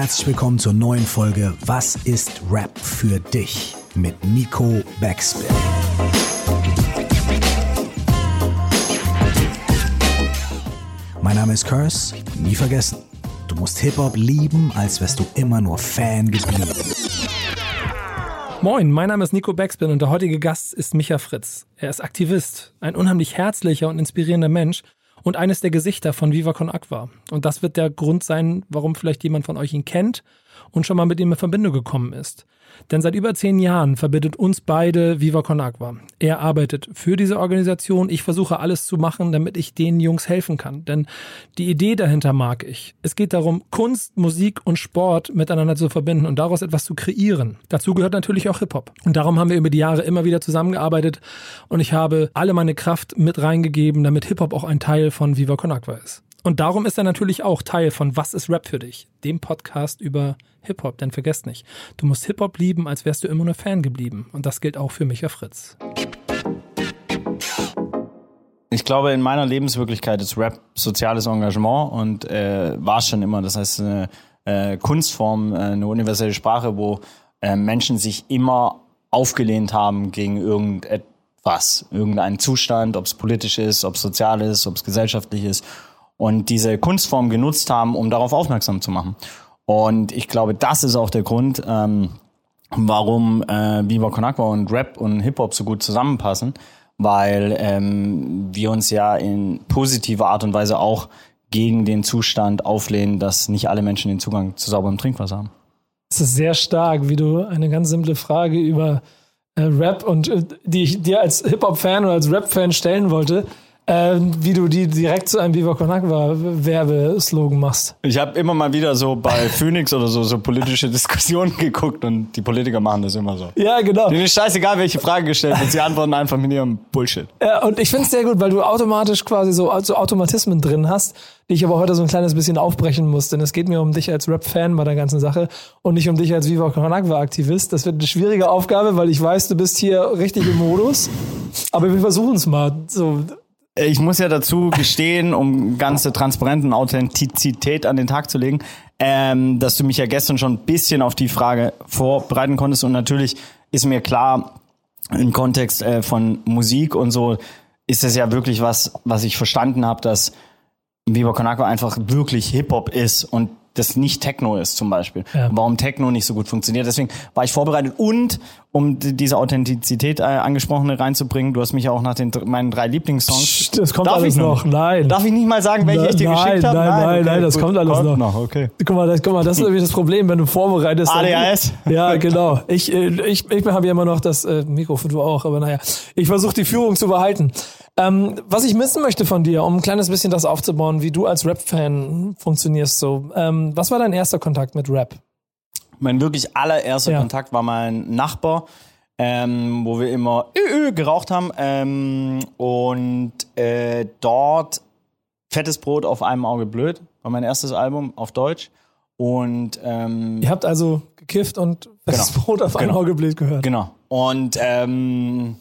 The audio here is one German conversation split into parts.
Herzlich willkommen zur neuen Folge Was ist Rap für dich mit Nico Backspin. Mein Name ist Curse, nie vergessen. Du musst Hip-Hop lieben, als wärst du immer nur Fan geblieben. Moin, mein Name ist Nico Backspin und der heutige Gast ist Micha Fritz. Er ist Aktivist, ein unheimlich herzlicher und inspirierender Mensch und eines der Gesichter von Viva Con Aqua. Und das wird der Grund sein, warum vielleicht jemand von euch ihn kennt und schon mal mit ihm in Verbindung gekommen ist. Denn seit über zehn Jahren verbindet uns beide Viva Con Agua. Er arbeitet für diese Organisation. Ich versuche alles zu machen, damit ich den Jungs helfen kann. Denn die Idee dahinter mag ich. Es geht darum, Kunst, Musik und Sport miteinander zu verbinden und daraus etwas zu kreieren. Dazu gehört natürlich auch Hip-Hop. Und darum haben wir über die Jahre immer wieder zusammengearbeitet und ich habe alle meine Kraft mit reingegeben, damit Hip-Hop auch ein Teil von Viva Con Agua ist. Und darum ist er natürlich auch Teil von Was ist Rap für dich? Dem Podcast über Hip-Hop. Denn vergesst nicht, du musst Hip-Hop lieben, als wärst du immer nur Fan geblieben. Und das gilt auch für Micha Fritz. Ich glaube, in meiner Lebenswirklichkeit ist Rap soziales Engagement und äh, war schon immer. Das heißt, eine äh, Kunstform, äh, eine universelle Sprache, wo äh, Menschen sich immer aufgelehnt haben gegen irgendetwas, irgendeinen Zustand, ob es politisch ist, ob es sozial ist, ob es gesellschaftlich ist und diese Kunstform genutzt haben, um darauf aufmerksam zu machen. Und ich glaube, das ist auch der Grund, ähm, warum äh, Viva Con und Rap und Hip-Hop so gut zusammenpassen, weil ähm, wir uns ja in positiver Art und Weise auch gegen den Zustand auflehnen, dass nicht alle Menschen den Zugang zu sauberem Trinkwasser haben. Es ist sehr stark, wie du eine ganz simple Frage über äh, Rap und äh, die ich dir als Hip-Hop-Fan oder als Rap-Fan stellen wollte, äh, wie du die direkt zu einem Viva Con Agua Werbeslogan machst. Ich habe immer mal wieder so bei Phoenix oder so, so politische Diskussionen geguckt und die Politiker machen das immer so. Ja, genau. Denen ist scheißegal, welche Frage gestellt wird. Sie antworten einfach mit ihrem Bullshit. Ja, und ich finde es sehr gut, weil du automatisch quasi so, so Automatismen drin hast, die ich aber heute so ein kleines bisschen aufbrechen muss. Denn es geht mir um dich als Rap-Fan bei der ganzen Sache und nicht um dich als Viva Con Agua-Aktivist. Das wird eine schwierige Aufgabe, weil ich weiß, du bist hier richtig im Modus. Aber wir versuchen es mal. So, ich muss ja dazu gestehen, um ganze Transparenz und Authentizität an den Tag zu legen, ähm, dass du mich ja gestern schon ein bisschen auf die Frage vorbereiten konntest. Und natürlich ist mir klar, im Kontext äh, von Musik und so ist es ja wirklich was, was ich verstanden habe, dass Viva Konako einfach wirklich Hip-Hop ist und das nicht Techno ist zum Beispiel. Ja. Warum Techno nicht so gut funktioniert. Deswegen war ich vorbereitet und um diese Authentizität äh, angesprochene reinzubringen, du hast mich ja auch nach den meinen drei Lieblingssongs. Psst, das kommt Darf alles noch. Nein. Darf ich nicht mal sagen, welche Na, ich dir nein, geschickt habe? Nein, nein, nein, okay, nein, das gut. kommt alles kommt noch. noch. Okay. Guck mal, das, guck mal, das ist nämlich das Problem, wenn du vorbereitest. ADHS? Ja, genau. Ich, äh, ich, ich habe ja immer noch das äh, Mikrofon, du auch, aber naja. Ich versuche die Führung zu behalten. Ähm, was ich wissen möchte von dir, um ein kleines bisschen das aufzubauen, wie du als Rap-Fan funktionierst so. Ähm, was war dein erster Kontakt mit Rap? Mein wirklich allererster ja. Kontakt war mein Nachbar, ähm, wo wir immer Ö -Ö geraucht haben ähm, und äh, dort Fettes Brot auf einem Auge blöd war mein erstes Album auf Deutsch und ähm, ihr habt also gekifft und Fettes genau. Brot auf genau. einem Auge blöd gehört. Genau und ähm,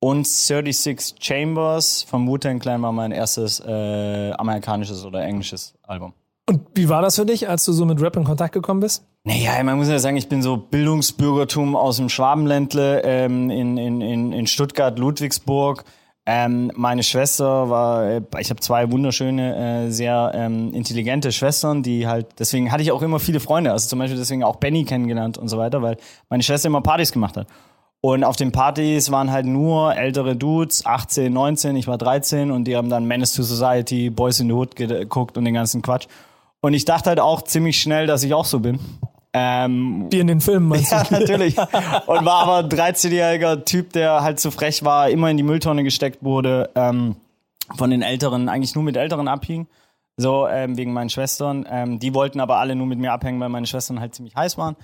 und 36 Chambers von Wu-Tang Clan war mein erstes äh, amerikanisches oder englisches Album. Und wie war das für dich, als du so mit Rap in Kontakt gekommen bist? Naja, man muss ja sagen, ich bin so Bildungsbürgertum aus dem Schwabenländle ähm, in, in, in, in Stuttgart, Ludwigsburg. Ähm, meine Schwester war, äh, ich habe zwei wunderschöne, äh, sehr ähm, intelligente Schwestern, die halt, deswegen hatte ich auch immer viele Freunde, also zum Beispiel deswegen auch Benny kennengelernt und so weiter, weil meine Schwester immer Partys gemacht hat. Und auf den Partys waren halt nur ältere Dudes, 18, 19, ich war 13 und die haben dann Menace to Society, Boys in the Hood geguckt und den ganzen Quatsch. Und ich dachte halt auch ziemlich schnell, dass ich auch so bin. Ähm, Wie in den Filmen meinst du? Ja, natürlich. Und war aber ein 13-jähriger Typ, der halt zu frech war, immer in die Mülltonne gesteckt wurde, ähm, von den Älteren, eigentlich nur mit Älteren abhing. So, ähm, wegen meinen Schwestern. Ähm, die wollten aber alle nur mit mir abhängen, weil meine Schwestern halt ziemlich heiß waren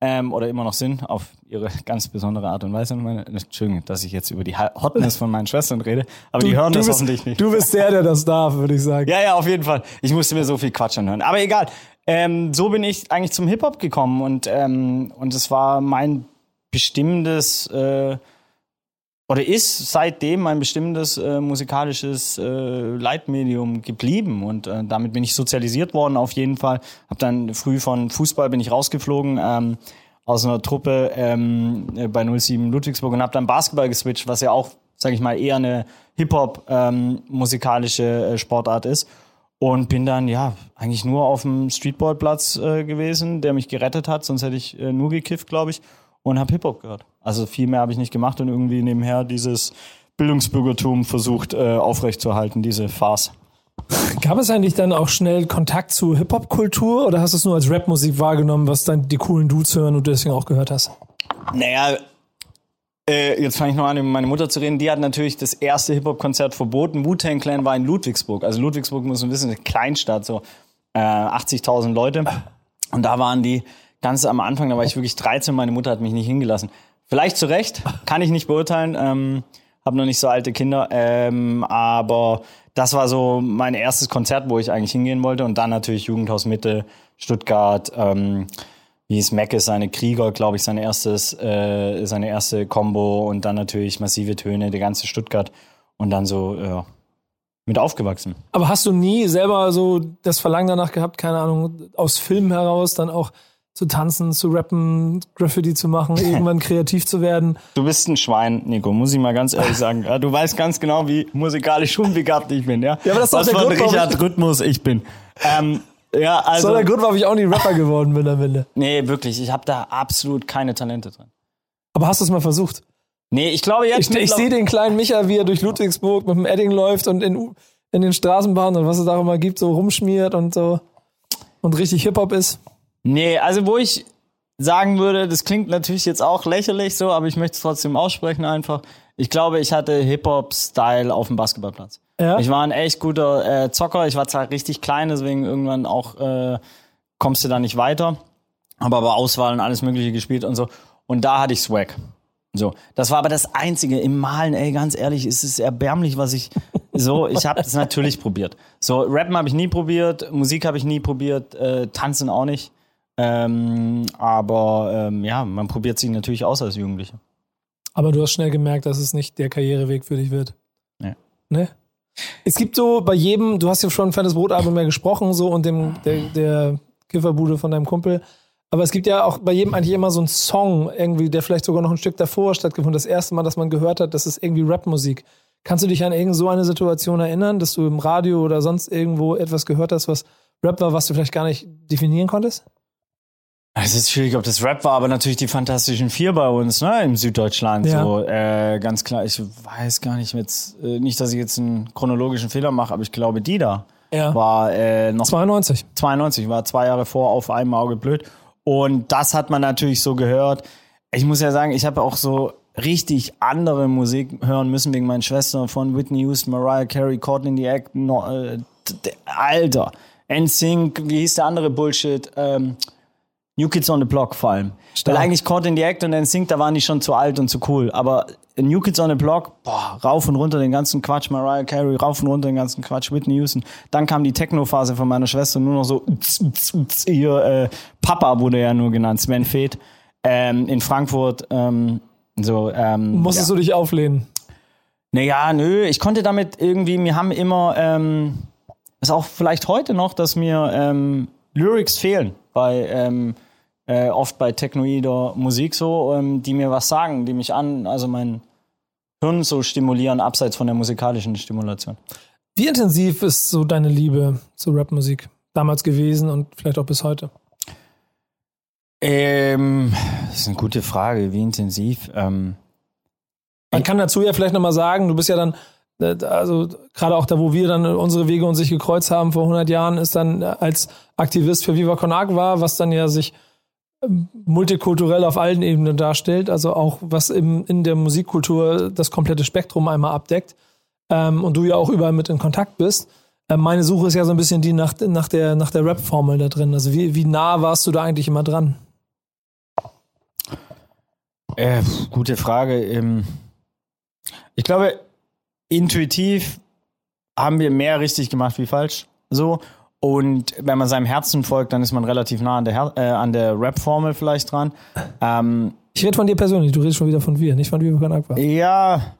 ähm, oder immer noch sind, auf ihre ganz besondere Art und Weise. Entschuldigung, dass ich jetzt über die Hotness von meinen Schwestern rede, aber du, die hören das bist, hoffentlich nicht. Du bist der, der das darf, würde ich sagen. Ja, ja, auf jeden Fall. Ich musste mir so viel Quatsch anhören. Aber egal. Ähm, so bin ich eigentlich zum Hip-Hop gekommen und, ähm, und es war mein bestimmendes äh, oder ist seitdem mein bestimmtes äh, musikalisches äh, Leitmedium geblieben und äh, damit bin ich sozialisiert worden auf jeden Fall. Hab dann früh von Fußball bin ich rausgeflogen ähm, aus einer Truppe ähm, bei 07 Ludwigsburg und habe dann Basketball geswitcht, was ja auch, sage ich mal, eher eine Hip-Hop ähm, musikalische äh, Sportart ist und bin dann ja eigentlich nur auf dem Streetballplatz äh, gewesen, der mich gerettet hat, sonst hätte ich äh, nur gekifft, glaube ich und habe Hip-Hop gehört. Also viel mehr habe ich nicht gemacht und irgendwie nebenher dieses Bildungsbürgertum versucht äh, aufrechtzuerhalten, diese Farce. Gab es eigentlich dann auch schnell Kontakt zu Hip-Hop-Kultur oder hast du es nur als Rap-Musik wahrgenommen, was dann die coolen Dudes hören und du deswegen auch gehört hast? Naja, äh, jetzt fange ich noch an, über meine Mutter zu reden. Die hat natürlich das erste Hip-Hop-Konzert verboten. Wu-Tang Clan war in Ludwigsburg. Also Ludwigsburg muss man wissen, eine Kleinstadt, so äh, 80.000 Leute. Und da waren die ganz am Anfang, da war ich wirklich 13, meine Mutter hat mich nicht hingelassen. Vielleicht zu Recht, kann ich nicht beurteilen. Ähm, habe noch nicht so alte Kinder, ähm, aber das war so mein erstes Konzert, wo ich eigentlich hingehen wollte. Und dann natürlich Jugendhaus Mitte, Stuttgart, ähm, wie hieß Meckes, seine Krieger, glaube ich, sein erstes, äh, seine erste Combo und dann natürlich massive Töne, die ganze Stuttgart und dann so ja, mit aufgewachsen. Aber hast du nie selber so das Verlangen danach gehabt, keine Ahnung, aus Filmen heraus dann auch zu tanzen, zu rappen, Graffiti zu machen, irgendwann kreativ zu werden. Du bist ein Schwein, Nico, muss ich mal ganz ehrlich sagen. Du weißt ganz genau, wie musikalisch unbegabt ich bin, ja? Ja, aber das ist doch Was der für ein Grund, Richard ich- Rhythmus ich bin. Ähm, ja, also. der Grund, warum ich auch nie Rapper geworden bin am Ende. Nee, wirklich, ich habe da absolut keine Talente drin. Aber hast du es mal versucht? Nee, ich glaube jetzt. Ich, ich sehe den kleinen Micha, wie er durch Ludwigsburg mit dem Edding läuft und in, in den Straßenbahnen und was es da auch immer gibt, so rumschmiert und so und richtig Hip-Hop ist. Nee, also wo ich sagen würde, das klingt natürlich jetzt auch lächerlich so, aber ich möchte es trotzdem aussprechen einfach. Ich glaube, ich hatte Hip-Hop-Style auf dem Basketballplatz. Ja? Ich war ein echt guter äh, Zocker. Ich war zwar richtig klein, deswegen irgendwann auch äh, kommst du da nicht weiter. Aber aber Auswahl und alles Mögliche gespielt und so. Und da hatte ich Swag. So, das war aber das Einzige im Malen. Ey, ganz ehrlich, es ist erbärmlich, was ich so. Ich habe das natürlich probiert. So, Rappen habe ich nie probiert, Musik habe ich nie probiert, äh, Tanzen auch nicht. Ähm, aber ähm, ja, man probiert sich natürlich aus als Jugendlicher. Aber du hast schnell gemerkt, dass es nicht der Karriereweg für dich wird. Nee. Ne? Es gibt so bei jedem, du hast ja schon ein fettes Brotalbum mehr gesprochen, so und dem, der, der Kifferbude von deinem Kumpel. Aber es gibt ja auch bei jedem eigentlich immer so einen Song, irgendwie, der vielleicht sogar noch ein Stück davor stattgefunden hat. Das erste Mal, dass man gehört hat, das ist irgendwie Rapmusik. Kannst du dich an irgend so eine Situation erinnern, dass du im Radio oder sonst irgendwo etwas gehört hast, was Rap war, was du vielleicht gar nicht definieren konntest? Es ist schwierig, ob das Rap war, aber natürlich die Fantastischen Vier bei uns, ne, im Süddeutschland. Ja. So, äh, ganz klar. Ich weiß gar nicht jetzt, äh, nicht, dass ich jetzt einen chronologischen Fehler mache, aber ich glaube, die da Ja. war äh, noch 92. 92, war zwei Jahre vor auf einem Auge blöd. Und das hat man natürlich so gehört. Ich muss ja sagen, ich habe auch so richtig andere Musik hören müssen wegen meinen Schwestern von Whitney Houston, Mariah Carey, Caught in the Act, no, äh, Alter, NSYNC, wie hieß der andere Bullshit? Ähm, New Kids on the Block vor allem. Stark. Weil eigentlich Caught in the Act und NSYNC, da waren die schon zu alt und zu cool. Aber New Kids on the Block, boah, rauf und runter den ganzen Quatsch, Mariah Carey, rauf und runter den ganzen Quatsch, Whitney Houston. Dann kam die Techno-Phase von meiner Schwester, nur noch so, uts, uts, uts, hier, äh, Papa wurde ja nur genannt, Sven Feth, ähm, in Frankfurt, ähm, so, ähm, Musstest du dich auflehnen? naja, nö, ich konnte damit irgendwie, mir haben immer, ähm, ist auch vielleicht heute noch, dass mir ähm, Lyrics fehlen bei ähm, äh, oft bei technoider Musik so, ähm, die mir was sagen, die mich an, also mein Hirn so stimulieren, abseits von der musikalischen Stimulation. Wie intensiv ist so deine Liebe zur Rapmusik damals gewesen und vielleicht auch bis heute? Ähm, das ist eine gute Frage, wie intensiv. Ähm, Man kann dazu ja vielleicht nochmal sagen, du bist ja dann, äh, also gerade auch da, wo wir dann unsere Wege uns sich gekreuzt haben vor 100 Jahren, ist dann äh, als Aktivist für Viva Con Agua, was dann ja sich multikulturell auf allen Ebenen darstellt, also auch was im, in der Musikkultur das komplette Spektrum einmal abdeckt ähm, und du ja auch überall mit in Kontakt bist. Äh, meine Suche ist ja so ein bisschen die nach, nach der, nach der Rap-Formel da drin. Also wie, wie nah warst du da eigentlich immer dran? Äh, gute Frage. Ähm, ich glaube, intuitiv haben wir mehr richtig gemacht wie falsch. So. Und wenn man seinem Herzen folgt, dann ist man relativ nah an der, Her äh, an der Rap-Formel vielleicht dran. Ähm, Ich rede von dir persönlich, du redest schon wieder von wir, nicht von Viva Con Agua. ja,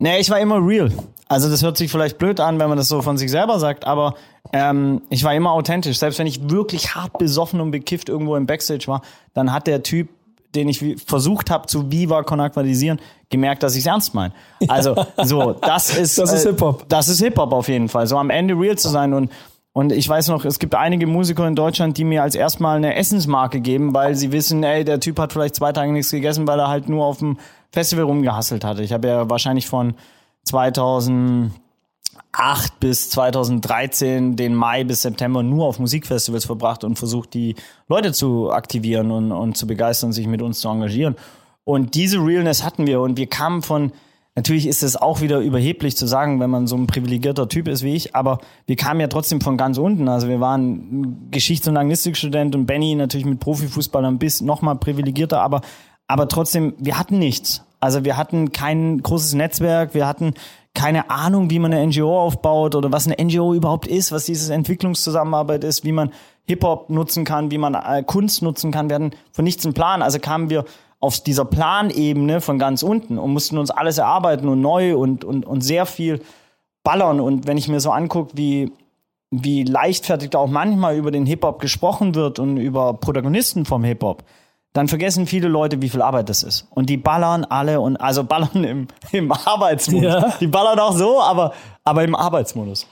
Nee, ich war immer real. Also das hört sich vielleicht blöd an, wenn man das so von sich selber sagt, aber ähm, ich war immer authentisch. Selbst wenn ich wirklich hart besoffen und bekifft irgendwo im Backstage war, dann hat der Typ, den ich versucht habe zu Viva Con Aquatisieren, gemerkt, dass ich es ernst meine. Also so, das ist Das ist äh, Hip-Hop. Das ist Hip-Hop auf jeden Fall. So am Ende real zu sein und und ich weiß noch, es gibt einige Musiker in Deutschland, die mir als erstmal eine Essensmarke geben, weil sie wissen, ey, der Typ hat vielleicht zwei Tage nichts gegessen, weil er halt nur auf dem Festival rumgehasselt hatte. Ich habe ja wahrscheinlich von 2008 bis 2013 den Mai bis September nur auf Musikfestivals verbracht und versucht, die Leute zu aktivieren und, und zu begeistern, sich mit uns zu engagieren. Und diese Realness hatten wir und wir kamen von, natürlich ist es auch wieder überheblich zu sagen, wenn man so ein privilegierter Typ ist wie ich, aber wir kamen ja trotzdem von ganz unten. Also wir waren Geschichts- und Anglistikstudent und Benny natürlich mit Profifußballern bis noch mal privilegierter, aber, aber trotzdem, wir hatten nichts. Also wir hatten kein großes Netzwerk, wir hatten keine Ahnung, wie man eine NGO aufbaut oder was eine NGO überhaupt ist, was dieses Entwicklungszusammenarbeit ist, wie man Hip-Hop nutzen kann, wie man äh, Kunst nutzen kann. Hatten von nichts einen Plan. Also kamen wir auf dieser Planebene von ganz unten und mussten uns alles erarbeiten und neu und, und, und sehr viel ballern. Und wenn ich mir so angucke, wie, wie leichtfertig da auch manchmal über den Hip-Hop gesprochen wird und über Protagonisten vom Hip-Hop, dann vergessen viele Leute, wie viel Arbeit das ist. Und die ballern alle und also ballern im, im Arbeitsmodus. Ja. Die ballern auch so, aber, aber im Arbeitsmodus.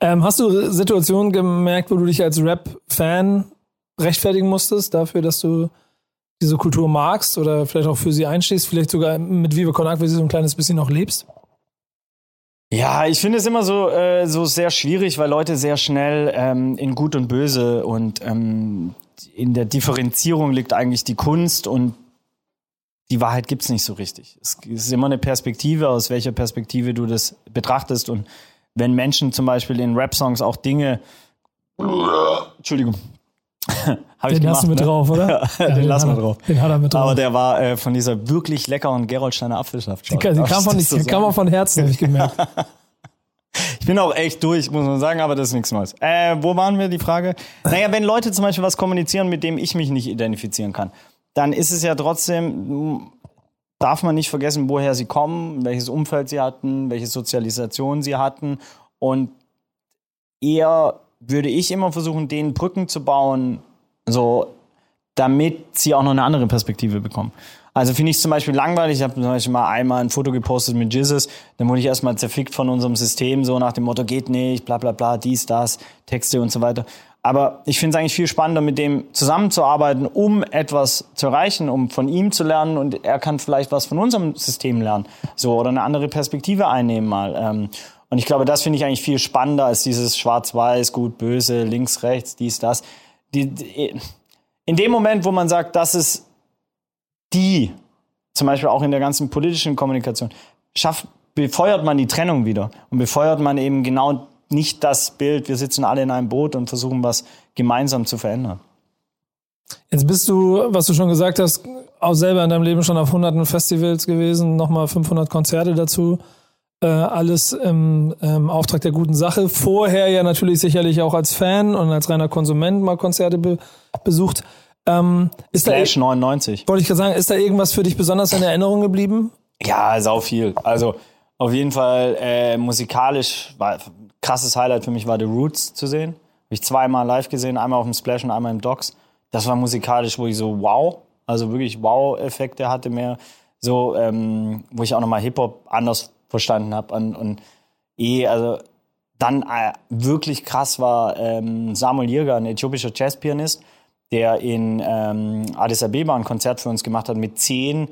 Ähm, hast du Situationen gemerkt, wo du dich als Rap-Fan rechtfertigen musstest dafür, dass du diese Kultur magst oder vielleicht auch für sie einstehst, vielleicht sogar mit Viva Con Aqua so ein kleines bisschen noch lebst? Ja, ich finde es immer so, äh, so sehr schwierig, weil Leute sehr schnell ähm, in Gut und Böse und ähm, in der Differenzierung liegt eigentlich die Kunst und die Wahrheit gibt's nicht so richtig. Es ist immer eine Perspektive, aus welcher Perspektive du das betrachtest. Und wenn Menschen zum Beispiel in Rap-Songs auch Dinge. Entschuldigung. Den hast du mit ne? drauf, oder? den, den lassen wir drauf. den hat er mit drauf. Aber der war äh, von dieser wirklich leckeren Gerolsteiner Apfelsaft. Die, die kam von, die kam auch von Herzen, habe ich gemerkt. Ich bin auch echt durch, muss man sagen, aber das ist nichts Neues. Äh, wo waren wir, die Frage? Naja, wenn Leute zum Beispiel was kommunizieren, mit dem ich mich nicht identifizieren kann, dann ist es ja trotzdem, darf man nicht vergessen, woher sie kommen, welches Umfeld sie hatten, welche Sozialisation sie hatten. Und eher würde ich immer versuchen, denen Brücken zu bauen, so, damit sie auch noch eine andere Perspektive bekommen. Also finde ich es zum Beispiel langweilig. Ich habe zum Beispiel mal einmal ein Foto gepostet mit Jesus. Dann wurde ich erstmal zerfickt von unserem System, so nach dem Motto, geht nicht, bla bla bla, dies, das, Texte und so weiter. Aber ich finde es eigentlich viel spannender, mit dem zusammenzuarbeiten, um etwas zu erreichen, um von ihm zu lernen und er kann vielleicht was von unserem System lernen. So, oder eine andere Perspektive einnehmen mal. Ähm, und ich glaube, das finde ich eigentlich viel spannender als dieses Schwarz-Weiß, gut, böse, links, rechts, dies, das. Die, in dem Moment, wo man sagt, das ist die, zum Beispiel auch in der ganzen politischen Kommunikation, schafft, befeuert man die Trennung wieder und befeuert man eben genau nicht das Bild, wir sitzen alle in einem Boot und versuchen was gemeinsam zu verändern. Jetzt bist du, was du schon gesagt hast, auch selber in deinem Leben schon auf hunderten Festivals gewesen, nochmal 500 Konzerte dazu. Äh, alles im ähm, Auftrag der guten Sache. Vorher ja natürlich sicherlich auch als Fan und als reiner Konsument mal Konzerte be besucht. Ähm, ist da, Flash 99. wollte ich gerade sagen, ist da irgendwas für dich besonders in Erinnerung geblieben? Ja, sau viel. Also auf jeden Fall äh, musikalisch war krasses Highlight für mich war The Roots zu sehen. Habe ich zweimal live gesehen, einmal auf dem Splash und einmal im Docks. Das war musikalisch, wo ich so wow, also wirklich Wow-Effekte hatte mehr. So, ähm, wo ich auch nochmal Hip-Hop anders verstanden habe. Und, und eh, also dann äh, wirklich krass war ähm, Samuel Jirga, ein äthiopischer Jazzpianist, der in ähm, Addis Abeba ein Konzert für uns gemacht hat mit zehn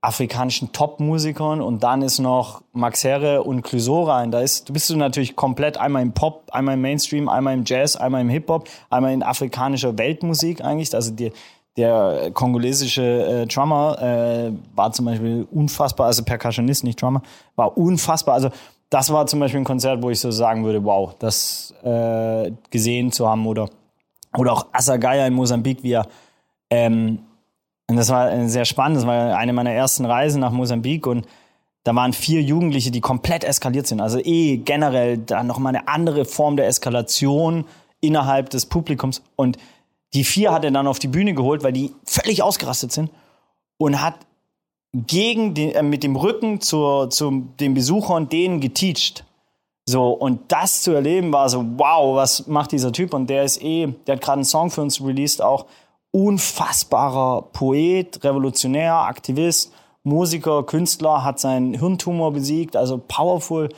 afrikanischen Top-Musikern und dann ist noch Max Herre und Clouseau rein. Da ist, bist du natürlich komplett einmal im Pop, einmal im Mainstream, einmal im Jazz, einmal im Hip-Hop, einmal in afrikanischer Weltmusik eigentlich. Also die, der kongolesische äh, Drummer äh, war zum Beispiel unfassbar, also Percussionist, nicht Drummer, war unfassbar. Also das war zum Beispiel ein Konzert, wo ich so sagen würde, wow, das äh, gesehen zu haben oder oder auch Asagaya in Mosambik, wie er ähm, und das war sehr spannend. Das war eine meiner ersten Reisen nach Mosambik und da waren vier Jugendliche, die komplett eskaliert sind. Also eh generell da nochmal eine andere Form der Eskalation innerhalb des Publikums. Und die vier hat er dann auf die Bühne geholt, weil die völlig ausgerastet sind und hat gegen den, äh, mit dem Rücken zur, zu den Besuchern denen geteacht. So, und das zu erleben war so, wow, was macht dieser Typ? Und der ist eh, der hat gerade einen Song für uns released, auch unfassbarer Poet, Revolutionär, Aktivist, Musiker, Künstler, hat seinen Hirntumor besiegt, also powerful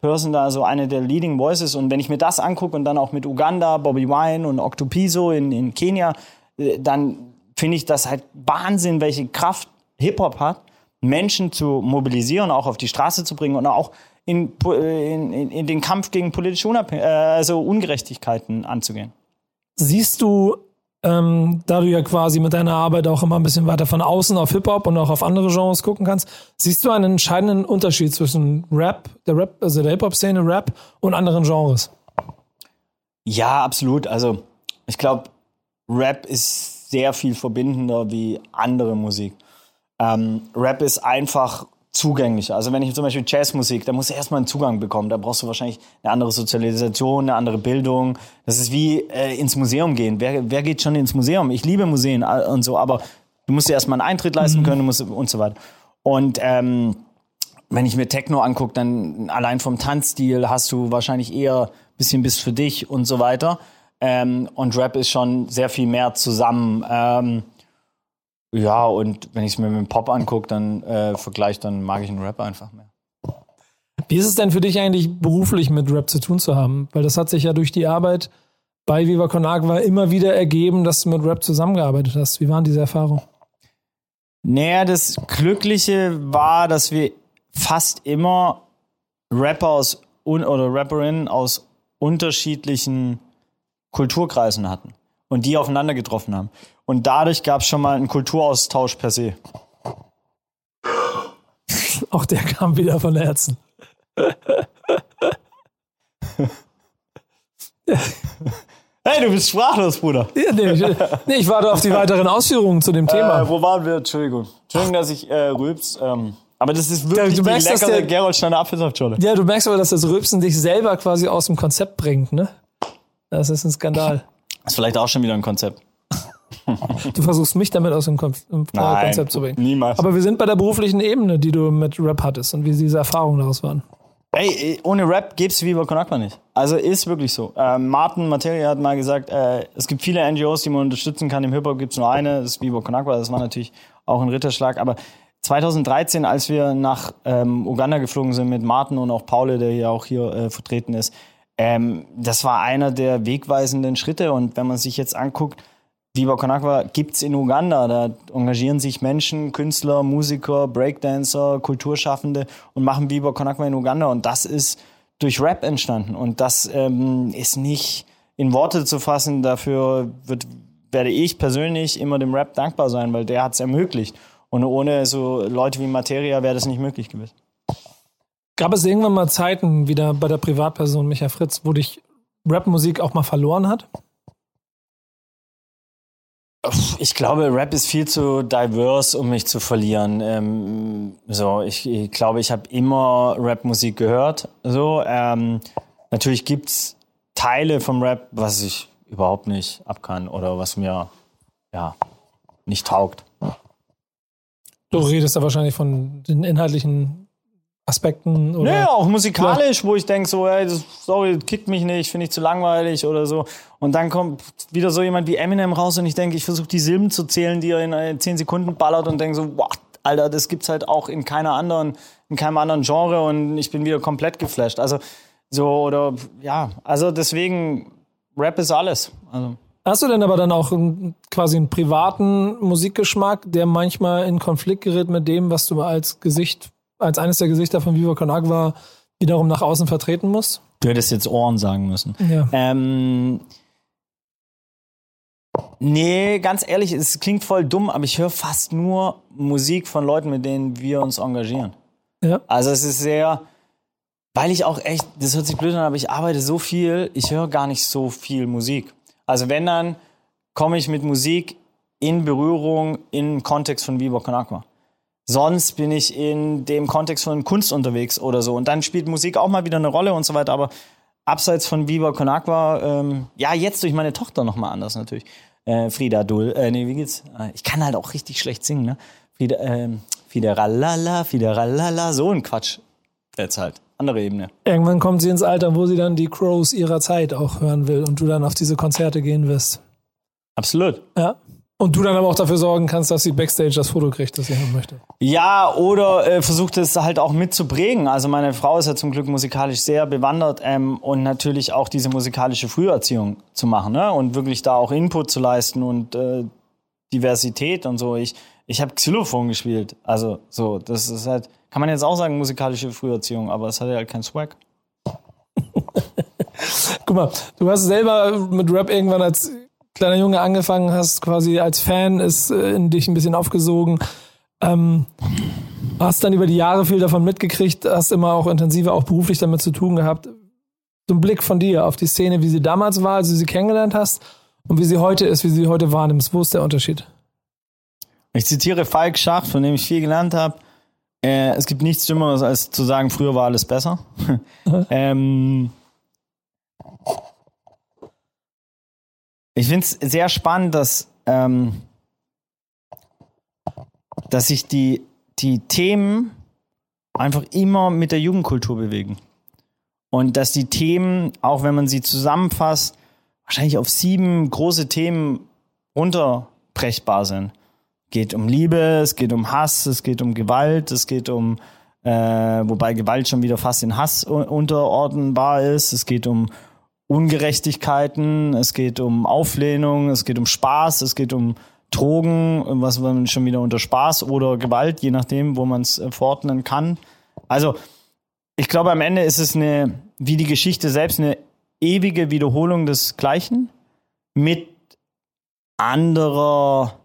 Person da, so eine der Leading Voices. Und wenn ich mir das angucke und dann auch mit Uganda, Bobby Wine und Octopiso in, in Kenia, äh, dann finde ich das halt Wahnsinn, welche Kraft Hip-Hop hat, Menschen zu mobilisieren, auch auf die Straße zu bringen und auch in, in, in den Kampf gegen politische Unabhäng äh, also Ungerechtigkeiten anzugehen. Siehst du, ähm, da du ja quasi mit deiner Arbeit auch immer ein bisschen weiter von außen auf Hip-Hop und auch auf andere Genres gucken kannst, siehst du einen entscheidenden Unterschied zwischen Rap, der Rap, also der Hip-Hop-Szene, Rap und anderen Genres? Ja, absolut. Also ich glaube, Rap ist sehr viel verbindender wie andere Musik. Ähm, Rap ist einfach zugänglicher. Also wenn ich zum Beispiel Jazzmusik, da musst du erstmal einen Zugang bekommen. Da brauchst du wahrscheinlich eine andere Sozialisation, eine andere Bildung. Das ist wie äh, ins Museum gehen. Wer, wer geht schon ins Museum? Ich liebe Museen und so, aber du musst dir erstmal einen Eintritt leisten mhm. können musst, und so weiter. Und ähm, wenn ich mir Techno angucke, dann allein vom Tanzstil hast du wahrscheinlich eher ein bisschen bis für dich und so weiter. Ähm, und Rap ist schon sehr viel mehr zusammen. Ähm, ja, und wenn ich es mir mit dem Pop angucke, dann äh, vergleiche, dann mag ich einen Rap einfach mehr. Wie ist es denn für dich eigentlich beruflich mit Rap zu tun zu haben? Weil das hat sich ja durch die Arbeit bei Viva Con Agua immer wieder ergeben, dass du mit Rap zusammengearbeitet hast. Wie waren diese Erfahrungen? Naja, das Glückliche war, dass wir fast immer Rapper aus oder Rapperinnen aus unterschiedlichen Kulturkreisen hatten und die aufeinander getroffen haben. Und dadurch gab es schon mal einen Kulturaustausch per se. Auch der kam wieder von Herzen. Hey, du bist sprachlos, Bruder. Ja, nee, ich, nee, ich warte auf die weiteren Ausführungen zu dem Thema. Äh, wo waren wir? Entschuldigung. Entschuldigung, dass ich äh, rübs. Ähm, aber das ist wirklich ja, du merkst, die leckere der, Apfelsaftschorle. Ja, du merkst aber, dass das Rübsen dich selber quasi aus dem Konzept bringt, ne? Das ist ein Skandal. Das ist vielleicht auch schon wieder ein Konzept. Du versuchst mich damit aus dem Konzept zu bringen. Niemals. Aber wir sind bei der beruflichen Ebene, die du mit Rap hattest und wie diese Erfahrungen daraus waren. Ey, ohne Rap gibt's Viva Con nicht. Also ist wirklich so. Äh, Martin Materia hat mal gesagt, äh, es gibt viele NGOs, die man unterstützen kann. Im Hip-Hop gibt's nur eine, das ist Viva Con Aqua. Das war natürlich auch ein Ritterschlag. Aber 2013, als wir nach ähm, Uganda geflogen sind mit Martin und auch Paul, der ja auch hier äh, vertreten ist, ähm, das war einer der wegweisenden Schritte. Und wenn man sich jetzt anguckt, Viva Con Aqua gibt's in Uganda. Da engagieren sich Menschen, Künstler, Musiker, Breakdancer, Kulturschaffende und machen Viva Con Aqua in Uganda. Und das ist durch Rap entstanden. Und das ähm, ist nicht in Worte zu fassen. Dafür wird, werde ich persönlich immer dem Rap dankbar sein, weil der hat's ermöglicht. Und ohne so Leute wie Materia wäre das nicht möglich gewesen. Gab es irgendwann mal Zeiten, wieder bei der Privatperson Micha Fritz, wo dich Rapmusik auch mal verloren hat? Ich glaube, Rap ist viel zu diverse, um mich zu verlieren. Ähm, so, ich, ich, glaube, ich habe immer Rapmusik gehört. So, ähm, natürlich gibt's Teile vom Rap, was ich überhaupt nicht abkann oder was mir ja nicht taugt. Du redest da wahrscheinlich von den inhaltlichen Aspekten oder. Ja, auch musikalisch, wo ich denke, so, ey, das, sorry, kickt mich nicht, finde ich zu langweilig oder so. Und dann kommt wieder so jemand wie Eminem raus und ich denke, ich versuche die Silben zu zählen, die er in äh, 10 Sekunden ballert und denke so, what, Alter, das gibt's halt auch in keiner anderen, in keinem anderen Genre und ich bin wieder komplett geflasht. Also, so, oder, ja, also deswegen, Rap ist alles. Also. Hast du denn aber dann auch quasi einen privaten Musikgeschmack, der manchmal in Konflikt gerät mit dem, was du als Gesicht als eines der Gesichter von Viva Con Agua wiederum nach außen vertreten muss? Du hättest jetzt Ohren sagen müssen. Ja. Ähm, nee, ganz ehrlich, es klingt voll dumm, aber ich höre fast nur Musik von Leuten, mit denen wir uns engagieren. Ja. Also es ist sehr, weil ich auch echt, das hört sich blöd an, aber ich arbeite so viel, ich höre gar nicht so viel Musik. Also wenn dann komme ich mit Musik in Berührung im Kontext von Viva Con Aqua. Sonst bin ich in dem Kontext von Kunst unterwegs oder so. Und dann spielt Musik auch mal wieder eine Rolle und so weiter. Aber abseits von Viva Con Agua, ähm, ja, jetzt durch meine Tochter nochmal anders natürlich. Äh, Frieda Dull, äh, nee, wie geht's? Äh, ich kann halt auch richtig schlecht singen, ne? Frieda, ähm, Fideralala, Fideralala, so ein Quatsch. Jetzt halt. Andere Ebene. Irgendwann kommt sie ins Alter, wo sie dann die Crows ihrer Zeit auch hören will und du dann auf diese Konzerte gehen wirst. Absolut. Ja. Und du dann aber auch dafür sorgen kannst, dass sie Backstage das Foto kriegt, das sie haben möchte. Ja, oder äh, versucht es halt auch mitzuprägen. Also meine Frau ist ja zum Glück musikalisch sehr bewandert ähm, und natürlich auch diese musikalische Früherziehung zu machen ne? und wirklich da auch Input zu leisten und äh, Diversität und so. Ich, ich habe Xylophon gespielt. Also so, das ist halt, kann man jetzt auch sagen, musikalische Früherziehung, aber es hat ja halt keinen Swag. Guck mal, du hast selber mit Rap irgendwann als kleiner Junge angefangen, hast quasi als Fan ist äh, in dich ein bisschen aufgesogen. Ähm, hast dann über die Jahre viel davon mitgekriegt, hast immer auch intensiver auch beruflich damit zu tun gehabt. So ein Blick von dir auf die Szene, wie sie damals war, als du sie kennengelernt hast und wie sie heute ist, wie sie sie heute wahrnimmst. Wo ist der Unterschied? Ich zitiere Falk Schacht, von dem ich viel gelernt habe. Äh, es gibt nichts Schlimmeres, als zu sagen, früher war alles besser. ähm, ich finde es sehr spannend, dass, ähm, dass sich die, die Themen einfach immer mit der Jugendkultur bewegen. Und dass die Themen, auch wenn man sie zusammenfasst, wahrscheinlich auf sieben große Themen runterbrechbar sind. Es geht um Liebe, es geht um Hass, es geht um Gewalt, es geht um, äh, wobei Gewalt schon wieder fast in Hass unterordnenbar ist, es geht um Ungerechtigkeiten, es geht um Auflehnung, es geht um Spaß, es geht um Drogen, was man schon wieder unter Spaß oder Gewalt, je nachdem, wo man es äh, verordnen kann. Also, ich glaube, am Ende ist es eine, wie die Geschichte selbst, eine ewige Wiederholung des Gleichen mit anderer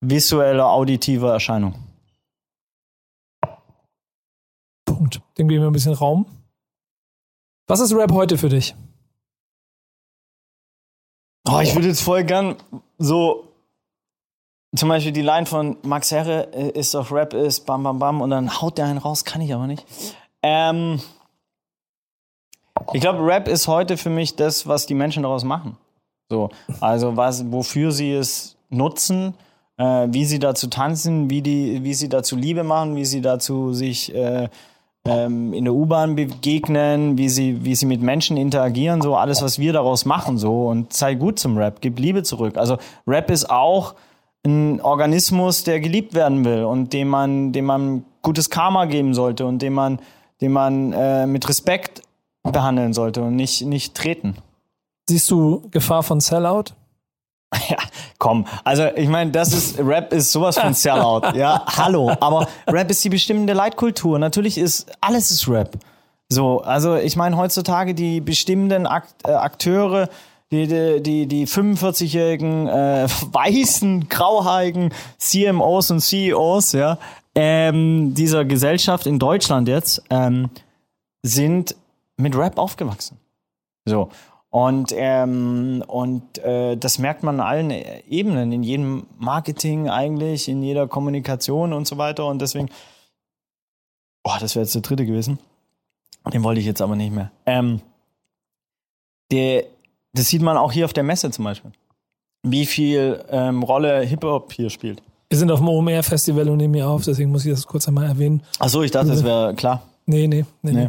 visueller, auditiver Erscheinung. Punkt. Dem geben wir ein bisschen Raum. Was ist Rap heute für dich? Oh, ich würde jetzt voll gern so zum Beispiel die Line von Max Herre äh, ist doch Rap ist bam bam bam und dann haut der einen raus, kann ich aber nicht. Ähm, ich glaube, Rap ist heute für mich das, was die Menschen daraus machen. So, also was, wofür sie es nutzen, äh, wie sie dazu tanzen, wie die, wie sie dazu Liebe machen, wie sie dazu sich äh, ähm, in der U-Bahn begegnen, wie sie, wie sie mit Menschen interagieren, so alles, was wir daraus machen, so und sei gut zum Rap, gib Liebe zurück. Also Rap ist auch ein Organismus, der geliebt werden will und dem man, dem man gutes Karma geben sollte und dem man, dem man äh, mit Respekt behandeln sollte und nicht, nicht treten. Siehst du Gefahr von Sellout? Ja, komm. Also, ich meine, das ist, Rap ist sowas von Sellout. Ja, hallo. Aber Rap ist die bestimmende Leitkultur. Natürlich ist, alles ist Rap. So, also, ich meine, heutzutage die bestimmenden Akt, äh, Akteure, die, die, die, die 45-jährigen, äh, weißen, grauhaarigen CMOs und CEOs, ja, ähm, dieser Gesellschaft in Deutschland jetzt, ähm, sind mit Rap aufgewachsen. So. Und, ähm, und äh, das merkt man an allen Ebenen, in jedem Marketing eigentlich, in jeder Kommunikation und so weiter. Und deswegen, boah, das wäre jetzt der dritte gewesen. Den wollte ich jetzt aber nicht mehr. Ähm, der, das sieht man auch hier auf der Messe zum Beispiel. Wie viel ähm, Rolle Hip-Hop hier spielt. Wir sind auf dem OMR-Festival und nehmen hier auf, deswegen muss ich das kurz einmal erwähnen. Achso, ich dachte, das wäre klar. Nee, nee, nee. nee. Nee.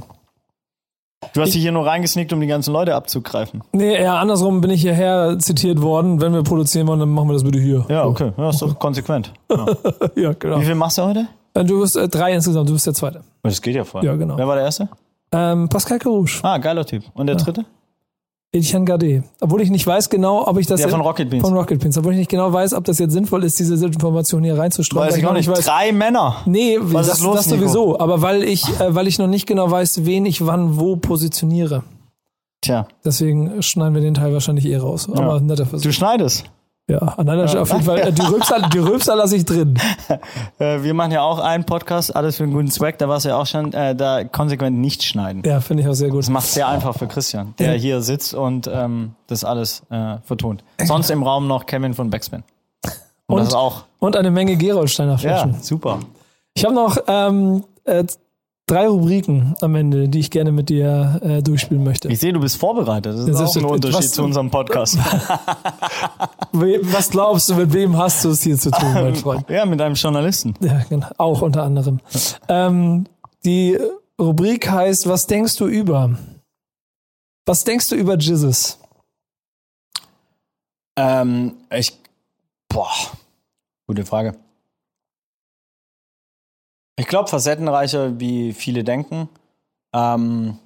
Du hast dich hier nur reingesneakt, um die ganzen Leute abzugreifen. Nee, eher andersrum bin ich hierher zitiert worden. Wenn wir produzieren wollen, dann machen wir das bitte hier. Ja, okay. Ja, ist doch konsequent. Ja. ja, genau. Wie viel machst du heute? Du bist äh, drei insgesamt, du bist der Zweite. Das geht ja voll. Ja, genau. Wer war der Erste? Ähm, Pascal Carouche, Ah, geiler Typ. Und der dritte? Etienne Gardet. Obwohl ich nicht weiß genau, ob ich das... Der von Rocket Beans. Von Rocket Beans. Obwohl ich nicht genau weiß, ob das jetzt sinnvoll ist, diese Information hier reinzustreuen. Weiß ich auch noch nicht. weiß, Drei Männer. Nee, Was das, ist los, das Nico? sowieso. Aber weil ich, äh, weil ich noch nicht genau weiß, wen ich wann wo positioniere. Tja, Deswegen schneiden wir den Teil wahrscheinlich eh raus. Aber netter Versuch. du schneidest. Ja, an einer Stelle auf jeden Fall. äh, Die Rülpser, die Rülpser lasse ich drin. Äh, wir machen ja auch einen Podcast, alles für einen guten Zweck. Da warst du ja auch schon, äh, da konsequent nicht schneiden. Ja, finde ich auch sehr gut. Das macht es sehr einfach für Christian, der Ja. hier sitzt und ähm, das alles äh, vertont. Sonst im Raum noch Kevin von Backspin. Und, Und- das auch. Und eine Menge Gerolsteiner Ja, Flaschen. super. Ich habe noch ähm, äh, drei Rubriken am Ende, die ich gerne mit dir äh, durchspielen möchte. Ich sehe, du bist vorbereitet. Das ist Das auch ist- ein Unterschied zu unserem Podcast. Was glaubst du, mit wem hast du es hier zu tun, mein Freund? ja, mit einem Journalisten. Ja, genau. Auch unter anderem. Ähm, die Rubrik heißt, was denkst du über? Was denkst du über Jesus? Ähm, ich. Boah. Gute Frage. Ich glaube, facettenreicher, wie viele denken. Ähm,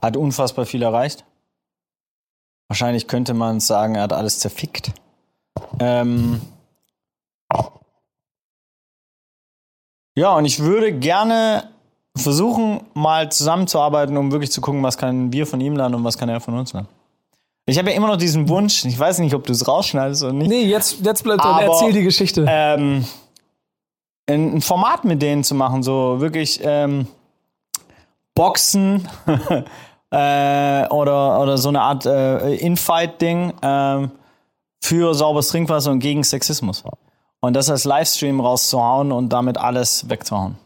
hat unfassbar viel erreicht. Wahrscheinlich könnte man sagen, er hat alles zerfickt. Ähm, ja, und ich würde gerne versuchen, mal zusammenzuarbeiten, um wirklich zu gucken, was können wir von ihm lernen und was kann er von uns lernen. Ich habe ja immer noch diesen Wunsch, ich weiß nicht, ob du es rausschneidest oder nicht, Nee, jetzt, jetzt bleibt. Aber- Erzähl die Geschichte. ähm, ein Format mit denen zu machen, so wirklich ähm, Boxen äh, oder, oder so eine Art äh, Infight-Ding ähm, für sauberes Trinkwasser und gegen Sexismus. Und das als Livestream rauszuhauen und damit alles wegzuhauen.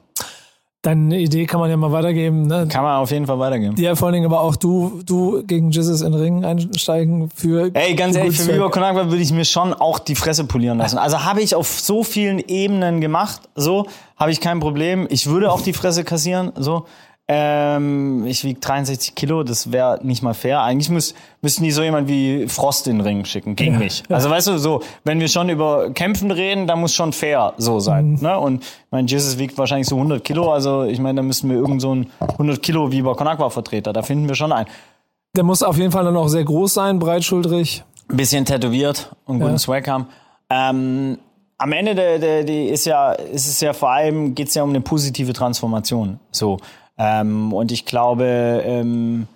Deine Idee kann man ja mal weitergeben. Ne? Kann man auf jeden Fall weitergeben. Ja, vor allen Dingen aber auch du, du gegen Jesus in den Ring einsteigen für. Ey, ganz ehrlich, für. Viva Con Agua würde ich mir schon auch die Fresse polieren lassen. Also habe ich auf so vielen Ebenen gemacht, so habe ich kein Problem. Ich würde auch die Fresse kassieren, so. Ähm, ich wiege 63 Kilo, das wäre nicht mal fair. Eigentlich müß, müssten die so jemand wie Frost in den Ring schicken, gegen mich. Also weißt du, so, wenn wir schon über Kämpfen reden, dann muss schon fair so sein. Ne? Und mein Jesus wiegt wahrscheinlich so 100 Kilo, also ich meine, da müssen wir irgend so einen 100 Kilo Viva Con Agua Vertreter, da finden wir schon einen. Der muss auf jeden Fall dann auch sehr groß sein, breitschultrig. ein bisschen tätowiert und guten Ja. Swag haben. Ähm, am Ende der, der, die ist ja, ist es ja vor allem, geht es ja um eine positive Transformation. So. Ähm, und ich glaube, ähm,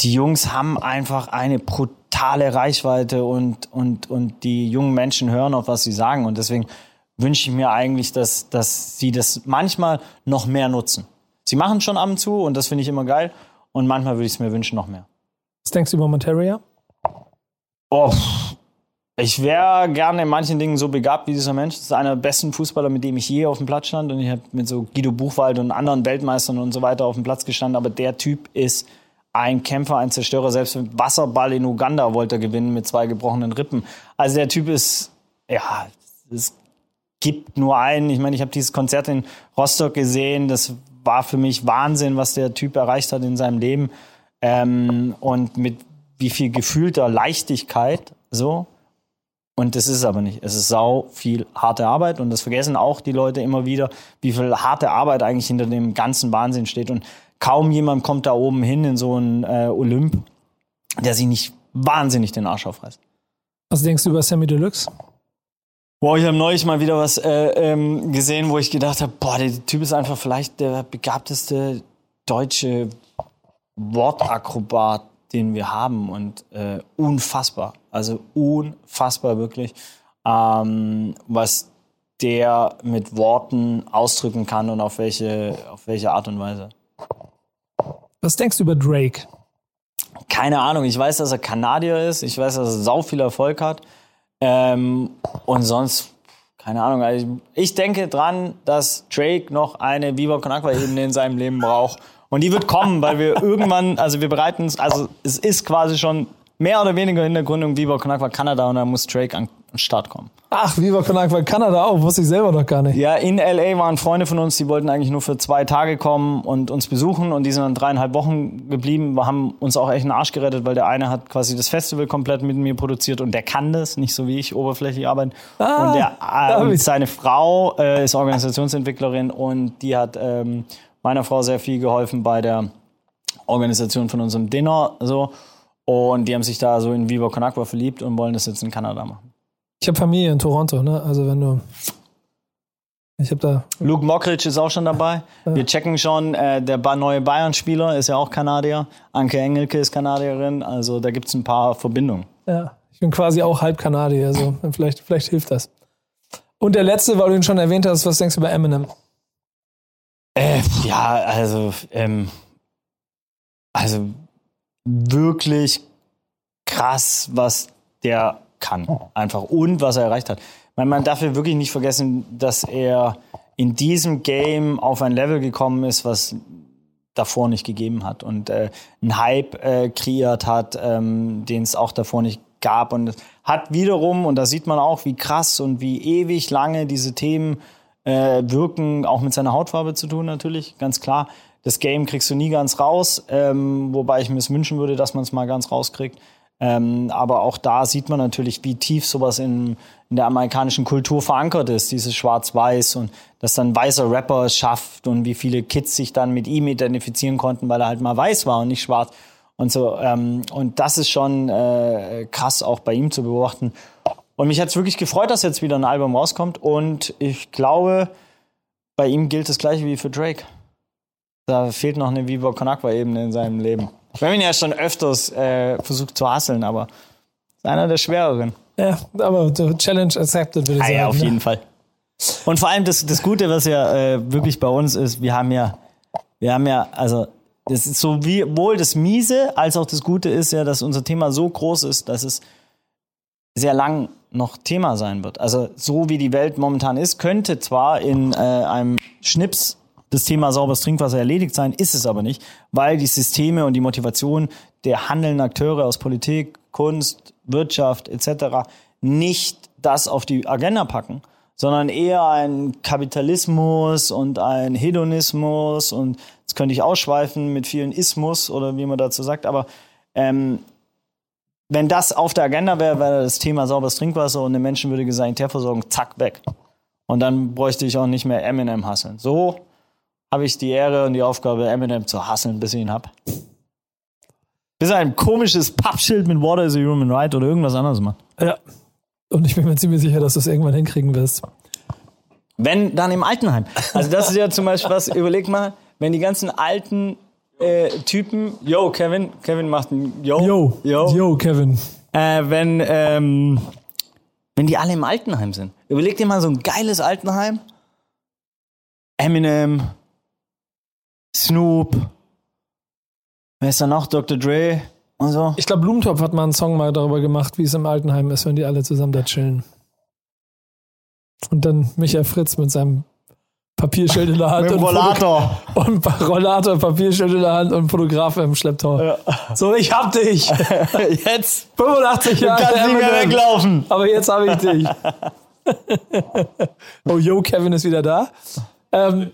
die Jungs haben einfach eine brutale Reichweite und, und, und die jungen Menschen hören auf, was sie sagen. Und deswegen wünsche ich mir eigentlich, dass, dass sie das manchmal noch mehr nutzen. Sie machen schon ab und zu und das finde ich immer geil. Und manchmal würde ich es mir wünschen, noch mehr. Was denkst du über Monteria? Oh. Ich wäre gerne in manchen Dingen so begabt wie dieser Mensch. Das ist einer der besten Fußballer, mit dem ich je auf dem Platz stand. Und ich habe mit so Guido Buchwald und anderen Weltmeistern und so weiter auf dem Platz gestanden. Aber der Typ ist ein Kämpfer, ein Zerstörer. Selbst mit Wasserball in Uganda wollte er gewinnen mit zwei gebrochenen Rippen. Also der Typ ist, ja, es gibt nur einen. Ich meine, ich habe dieses Konzert in Rostock gesehen. Das war für mich Wahnsinn, was der Typ erreicht hat in seinem Leben. Ähm, und mit wie viel gefühlter Leichtigkeit so. Und das ist es aber nicht. Es ist sau viel harte Arbeit und das vergessen auch die Leute immer wieder, wie viel harte Arbeit eigentlich hinter dem ganzen Wahnsinn steht. Und kaum jemand kommt da oben hin in so einen äh, Olymp, der sich nicht wahnsinnig den Arsch aufreißt. Was denkst du über Sammy Deluxe? Boah, ich habe neulich mal wieder was äh, ähm, gesehen, wo ich gedacht habe, boah, der Typ ist einfach vielleicht der begabteste deutsche Wortakrobat, den wir haben und äh, unfassbar, also unfassbar wirklich, ähm, was der mit Worten ausdrücken kann und auf welche, auf welche Art und Weise. Was denkst du über Drake? Keine Ahnung, ich weiß, dass er Kanadier ist, ich weiß, dass er sau viel Erfolg hat. Ähm, und sonst, keine Ahnung, also ich denke dran, dass Drake noch eine Viva Con Ebene in seinem Leben braucht. Und die wird kommen, weil wir irgendwann, also wir bereiten uns, also es ist quasi schon mehr oder weniger in der Gründung Viva Con Agua Kanada und da muss Drake an den Start kommen. Ach, Viva Con Agua Kanada auch, wusste ich selber noch gar nicht. Ja, in LA waren Freunde von uns, die wollten eigentlich nur für zwei Tage kommen und uns besuchen und die sind dann dreieinhalb Wochen geblieben. Wir haben uns auch echt einen Arsch gerettet, weil der eine hat quasi das Festival komplett mit mir produziert und der kann das, nicht so wie ich oberflächlich arbeiten. Ah, und der, äh, seine Frau äh, ist Organisationsentwicklerin und die hat ähm, meiner Frau sehr viel geholfen bei der Organisation von unserem Dinner. So. Und die haben sich da so in Viva Con Agua verliebt und wollen das jetzt in Kanada machen. Ich habe Familie in Toronto, ne? Also wenn du. Ich habe da. Luke Mockridge ist auch schon dabei. Wir checken schon, äh, der neue Bayern-Spieler ist ja auch Kanadier. Anke Engelke ist Kanadierin. Also da gibt es ein paar Verbindungen. Ja, ich bin quasi auch halb Kanadier, also vielleicht, vielleicht hilft das. Und der letzte, weil du ihn schon erwähnt hast, was denkst du über Eminem? Äh, ja, also, ähm, also wirklich krass, was der kann. Einfach. Und was er erreicht hat. Weil man darf wirklich nicht vergessen, dass er in diesem Game auf ein Level gekommen ist, was davor nicht gegeben hat und äh, einen Hype äh, kreiert hat, ähm, den es auch davor nicht gab und hat wiederum und da sieht man auch, wie krass und wie ewig lange diese Themen äh, wirken, auch mit seiner Hautfarbe zu tun natürlich, ganz klar. Das Game kriegst du nie ganz raus, ähm, wobei ich mir es wünschen würde, dass man es mal ganz rauskriegt. Ähm, aber auch da sieht man natürlich, wie tief sowas in, in der amerikanischen Kultur verankert ist, dieses Schwarz-Weiß und dass dann weißer Rapper es schafft und wie viele Kids sich dann mit ihm identifizieren konnten, weil er halt mal weiß war und nicht schwarz und so. Ähm, und das ist schon äh, krass auch bei ihm zu beobachten. Und mich hat es wirklich gefreut, dass jetzt wieder ein Album rauskommt und ich glaube, bei ihm gilt das gleiche wie für Drake. Da fehlt noch eine Viva Con Aqua Ebene in seinem Leben. Ich habe ihn ja schon öfters äh, versucht zu hasseln, aber ist einer der schwereren. Ja, aber Challenge accepted, würde ich ah, sagen. Ja, auf ne? jeden Fall. Und vor allem das, das Gute, was ja äh, wirklich bei uns ist, wir haben ja, wir haben ja, also das ist so wie wohl das Miese als auch das Gute ist ja, dass unser Thema so groß ist, dass es sehr lang noch Thema sein wird. Also so wie die Welt momentan ist, könnte zwar in äh, einem Schnips das Thema sauberes Trinkwasser erledigt sein, ist es aber nicht, weil die Systeme und die Motivation der handelnden Akteure aus Politik, Kunst, Wirtschaft etc. nicht das auf die Agenda packen, sondern eher ein Kapitalismus und ein Hedonismus und jetzt könnte ich ausschweifen mit vielen Ismus oder wie man dazu sagt, aber ähm, wenn das auf der Agenda wäre, wäre das Thema sauberes Trinkwasser und eine menschenwürdige Sanitärversorgung zack weg. Und dann bräuchte ich auch nicht mehr Eminem hasseln. So habe ich die Ehre und die Aufgabe, Eminem zu hasseln, bis ich ihn hab. Bis er ein komisches Pappschild mit Water is a Human Right oder irgendwas anderes macht. Ja. Und ich bin mir ziemlich sicher, dass du es irgendwann hinkriegen wirst. Wenn, dann im Altenheim. Also das ist ja zum Beispiel was, überleg mal, wenn die ganzen alten äh, Typen, yo, Kevin, Kevin macht ein Yo, Yo, yo, yo Kevin. Äh, wenn, ähm, wenn die alle im Altenheim sind. Überleg dir mal so ein geiles Altenheim. Eminem, Snoop, wer ist da noch? Dr. Dre und so. Ich glaube, Blumentopf hat mal einen Song mal darüber gemacht, wie es im Altenheim ist, wenn die alle zusammen da chillen. Und dann Michael Fritz mit seinem Papierschild in der Hand und, Rollator. Und Rollator, Papierschild in der Hand und Fotograf im Schlepptau. So, ich hab dich. Jetzt 85 Jahre. kannst du nicht mehr weglaufen. Aber jetzt habe ich dich. oh, yo, Kevin ist wieder da. Ähm,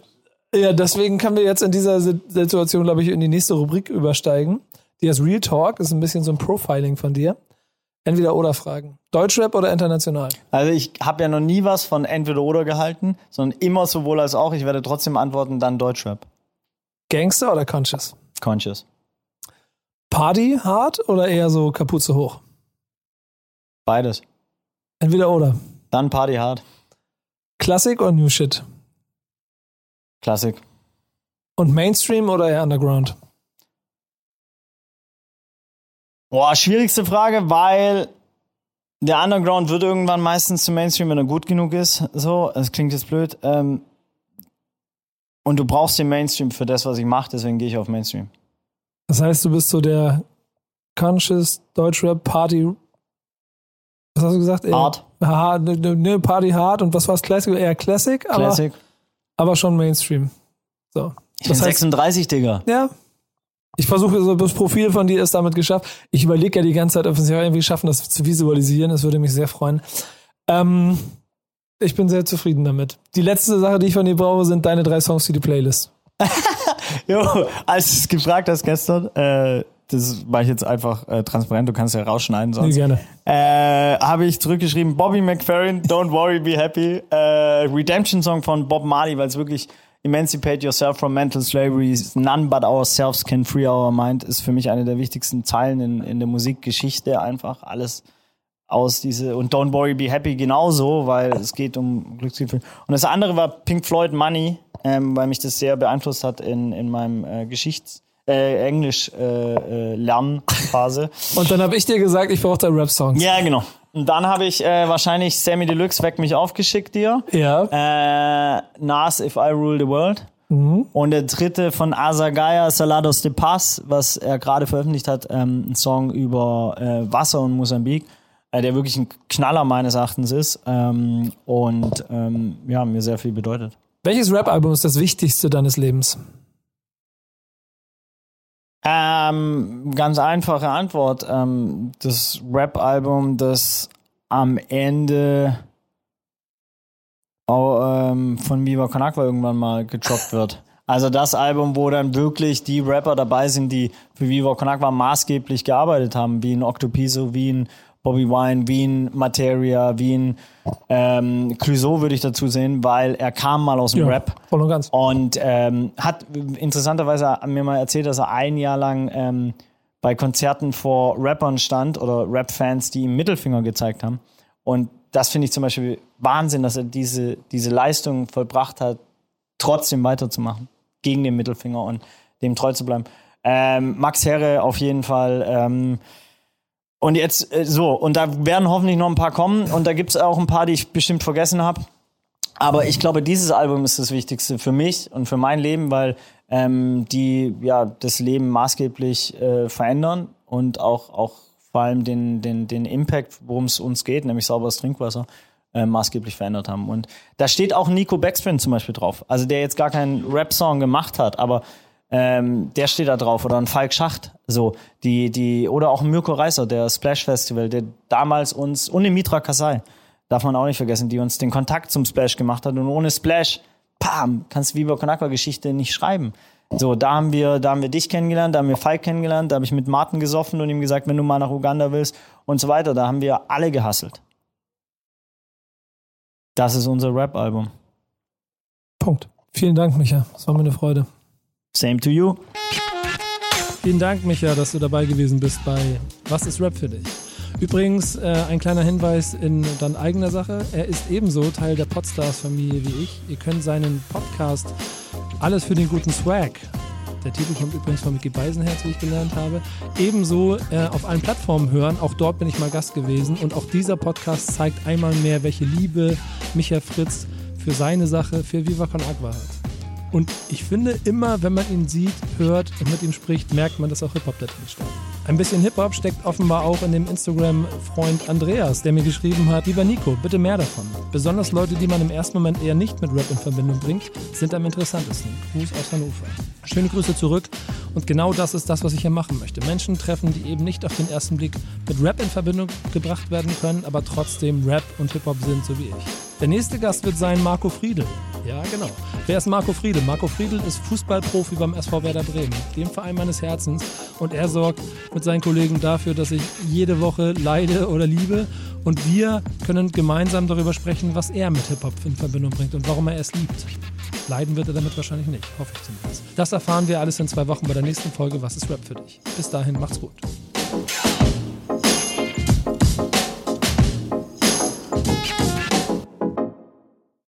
ja, deswegen können wir jetzt in dieser Si- Situation, glaube ich, in die nächste Rubrik übersteigen. Die heißt Real Talk, ist ein bisschen so ein Profiling von dir. Entweder oder Fragen. Deutschrap oder international? Also ich habe ja noch nie was von entweder oder gehalten, sondern immer sowohl als auch. Ich werde trotzdem antworten, dann Deutschrap. Gangster oder Conscious? Conscious. Party hart oder eher so Kapuze hoch? Beides. Entweder oder. Dann Party hard. Klassik oder New Shit? Klassik. Und Mainstream oder eher Underground? Boah, schwierigste Frage, weil der Underground wird irgendwann meistens zum Mainstream, wenn er gut genug ist. So, das klingt jetzt blöd. Ähm, und du brauchst den Mainstream für das, was ich mache, deswegen gehe ich auf Mainstream. Das heißt, du bist so der Conscious Deutschrap Party. Was hast du gesagt? Eher- Hard. Haha, ne, ne, ne, Party hard und was war's? Classic? Eher Classic, aber, Classic. aber schon Mainstream. So. Ich bin Das heißt, 36, Digga. ja. Ich versuche, so das Profil von dir ist damit geschafft. Ich überlege ja die ganze Zeit, ob wir es ja irgendwie schaffen, das zu visualisieren. Das würde mich sehr freuen. Ähm, ich bin sehr zufrieden damit. Die letzte Sache, die ich von dir brauche, sind deine drei Songs für die Playlist. Jo, als du es gefragt hast gestern, äh, das mache ich jetzt einfach äh, transparent, du kannst ja rausschneiden Nee, sonst. gerne. Äh, habe ich zurückgeschrieben, Bobby McFerrin, Don't Worry, Be Happy. Äh, Redemption Song von Bob Marley, weil es wirklich Emancipate Yourself from Mental Slavery, none but ourselves can free our mind, ist für mich eine der wichtigsten Zeilen in, in der Musikgeschichte einfach. Alles aus diese, und Don't Worry, Be Happy genauso, weil es geht um Glücksgefühl. Und das andere war Pink Floyd Money, ähm, weil mich das sehr beeinflusst hat in, in meinem äh, Geschichts-, äh, Englisch äh, äh, Lernphase. Und dann habe ich dir gesagt, ich brauche da Rap-Songs. Ja, genau. Und dann habe ich äh, wahrscheinlich Sammy Deluxe Weck mich aufgeschickt dir. Ja. Äh, Nas If I Rule the World. Und der dritte von Azagaya Salados de Paz, was er gerade veröffentlicht hat, ähm, ein Song über äh, Wasser und Mosambik, äh, der wirklich ein Knaller meines Erachtens ist ähm, und ähm, ja, mir sehr viel bedeutet. Welches Rap-Album ist das wichtigste deines Lebens? Ähm, ganz einfache Antwort. Ähm, das Rap-Album, das am Ende auch, ähm, von Viva Con Aqua irgendwann mal gedroppt wird. Also das Album, wo dann wirklich die Rapper dabei sind, die für Viva Con Aqua maßgeblich gearbeitet haben, wie ein Octopiso, wie ein Bobby Wine, wie ein Materia, wie ein ähm, Clouseau würde ich dazu sehen, weil er kam mal aus dem Ja, Rap voll und ganz. und ähm, hat interessanterweise mir mal erzählt, dass er ein Jahr lang ähm, bei Konzerten vor Rappern stand oder Rap-Fans, die ihm Mittelfinger gezeigt haben. Und das finde ich zum Beispiel Wahnsinn, dass er diese, diese Leistung vollbracht hat, trotzdem weiterzumachen gegen den Mittelfinger und dem treu zu bleiben. Ähm, Max Herre auf jeden Fall. Ähm, und jetzt äh, so, und da werden hoffentlich noch ein paar kommen. Und da gibt es auch ein paar, die ich bestimmt vergessen habe. Aber ich glaube, dieses Album ist das Wichtigste für mich und für mein Leben, weil ähm, die ja das Leben maßgeblich äh, verändern und auch, auch vor allem den, den, den Impact, worum es uns geht, nämlich sauberes Trinkwasser, äh, maßgeblich verändert haben. Und da steht auch Nico Backspin zum Beispiel drauf. Also der jetzt gar keinen Rap-Song gemacht hat, aber ähm, der steht da drauf oder ein Falk Schacht, so die die oder auch ein Mirko Reißer, der Splash Festival, der damals uns und den Mitra Kasai, darf man auch nicht vergessen, die uns den Kontakt zum Splash gemacht hat und ohne Splash, pam, kannst du Viva Con Aqua Geschichte nicht schreiben. So, da haben wir, da haben wir dich kennengelernt, da haben wir Falk kennengelernt, da habe ich mit Martin gesoffen und ihm gesagt, wenn du mal nach Uganda willst und so weiter, da haben wir alle gehasselt. Das ist unser Rap-Album. Punkt. Vielen Dank, Micha. Das war mir eine Freude. Same to you. Vielen Dank, Micha, dass du dabei gewesen bist bei Was ist Rap für dich? Übrigens, äh, ein kleiner Hinweis in dann eigener Sache. Er ist ebenso Teil der Podstars-Familie wie ich. Ihr könnt seinen Podcast Alles für den guten Swag, der Titel kommt übrigens von Mickey Beisenherz, wie ich gelernt habe, ebenso äh, auf allen Plattformen hören. Auch dort bin ich mal Gast gewesen. Und auch dieser Podcast zeigt einmal mehr, welche Liebe Micha Fritz für seine Sache, für Viva Con Agua hat. Und ich finde immer, wenn man ihn sieht, hört und mit ihm spricht, merkt man, dass auch Hip-Hop da drin steckt. Ein bisschen Hip-Hop steckt offenbar auch in dem Instagram-Freund Andreas, der mir geschrieben hat, lieber Nico, bitte mehr davon. Besonders Leute, die man im ersten Moment eher nicht mit Rap in Verbindung bringt, sind am interessantesten. Gruß aus Hannover. Schöne Grüße zurück. Und genau das ist das, was ich hier machen möchte. Menschen treffen, die eben nicht auf den ersten Blick mit Rap in Verbindung gebracht werden können, aber trotzdem Rap und Hip-Hop sind, so wie ich. Der nächste Gast wird sein Marco Friedel. Ja, genau. Wer ist Marco Friedel? Marco Friedel ist Fußballprofi beim SV Werder Bremen, dem Verein meines Herzens. Und er sorgt mit seinen Kollegen dafür, dass ich jede Woche leide oder liebe. Und wir können gemeinsam darüber sprechen, was er mit Hip-Hop in Verbindung bringt und warum er es liebt. Leiden wird er damit wahrscheinlich nicht, hoffe ich zumindest. Das erfahren wir alles in zwei Wochen bei der nächsten Folge Was ist Rap für dich? Bis dahin, macht's gut.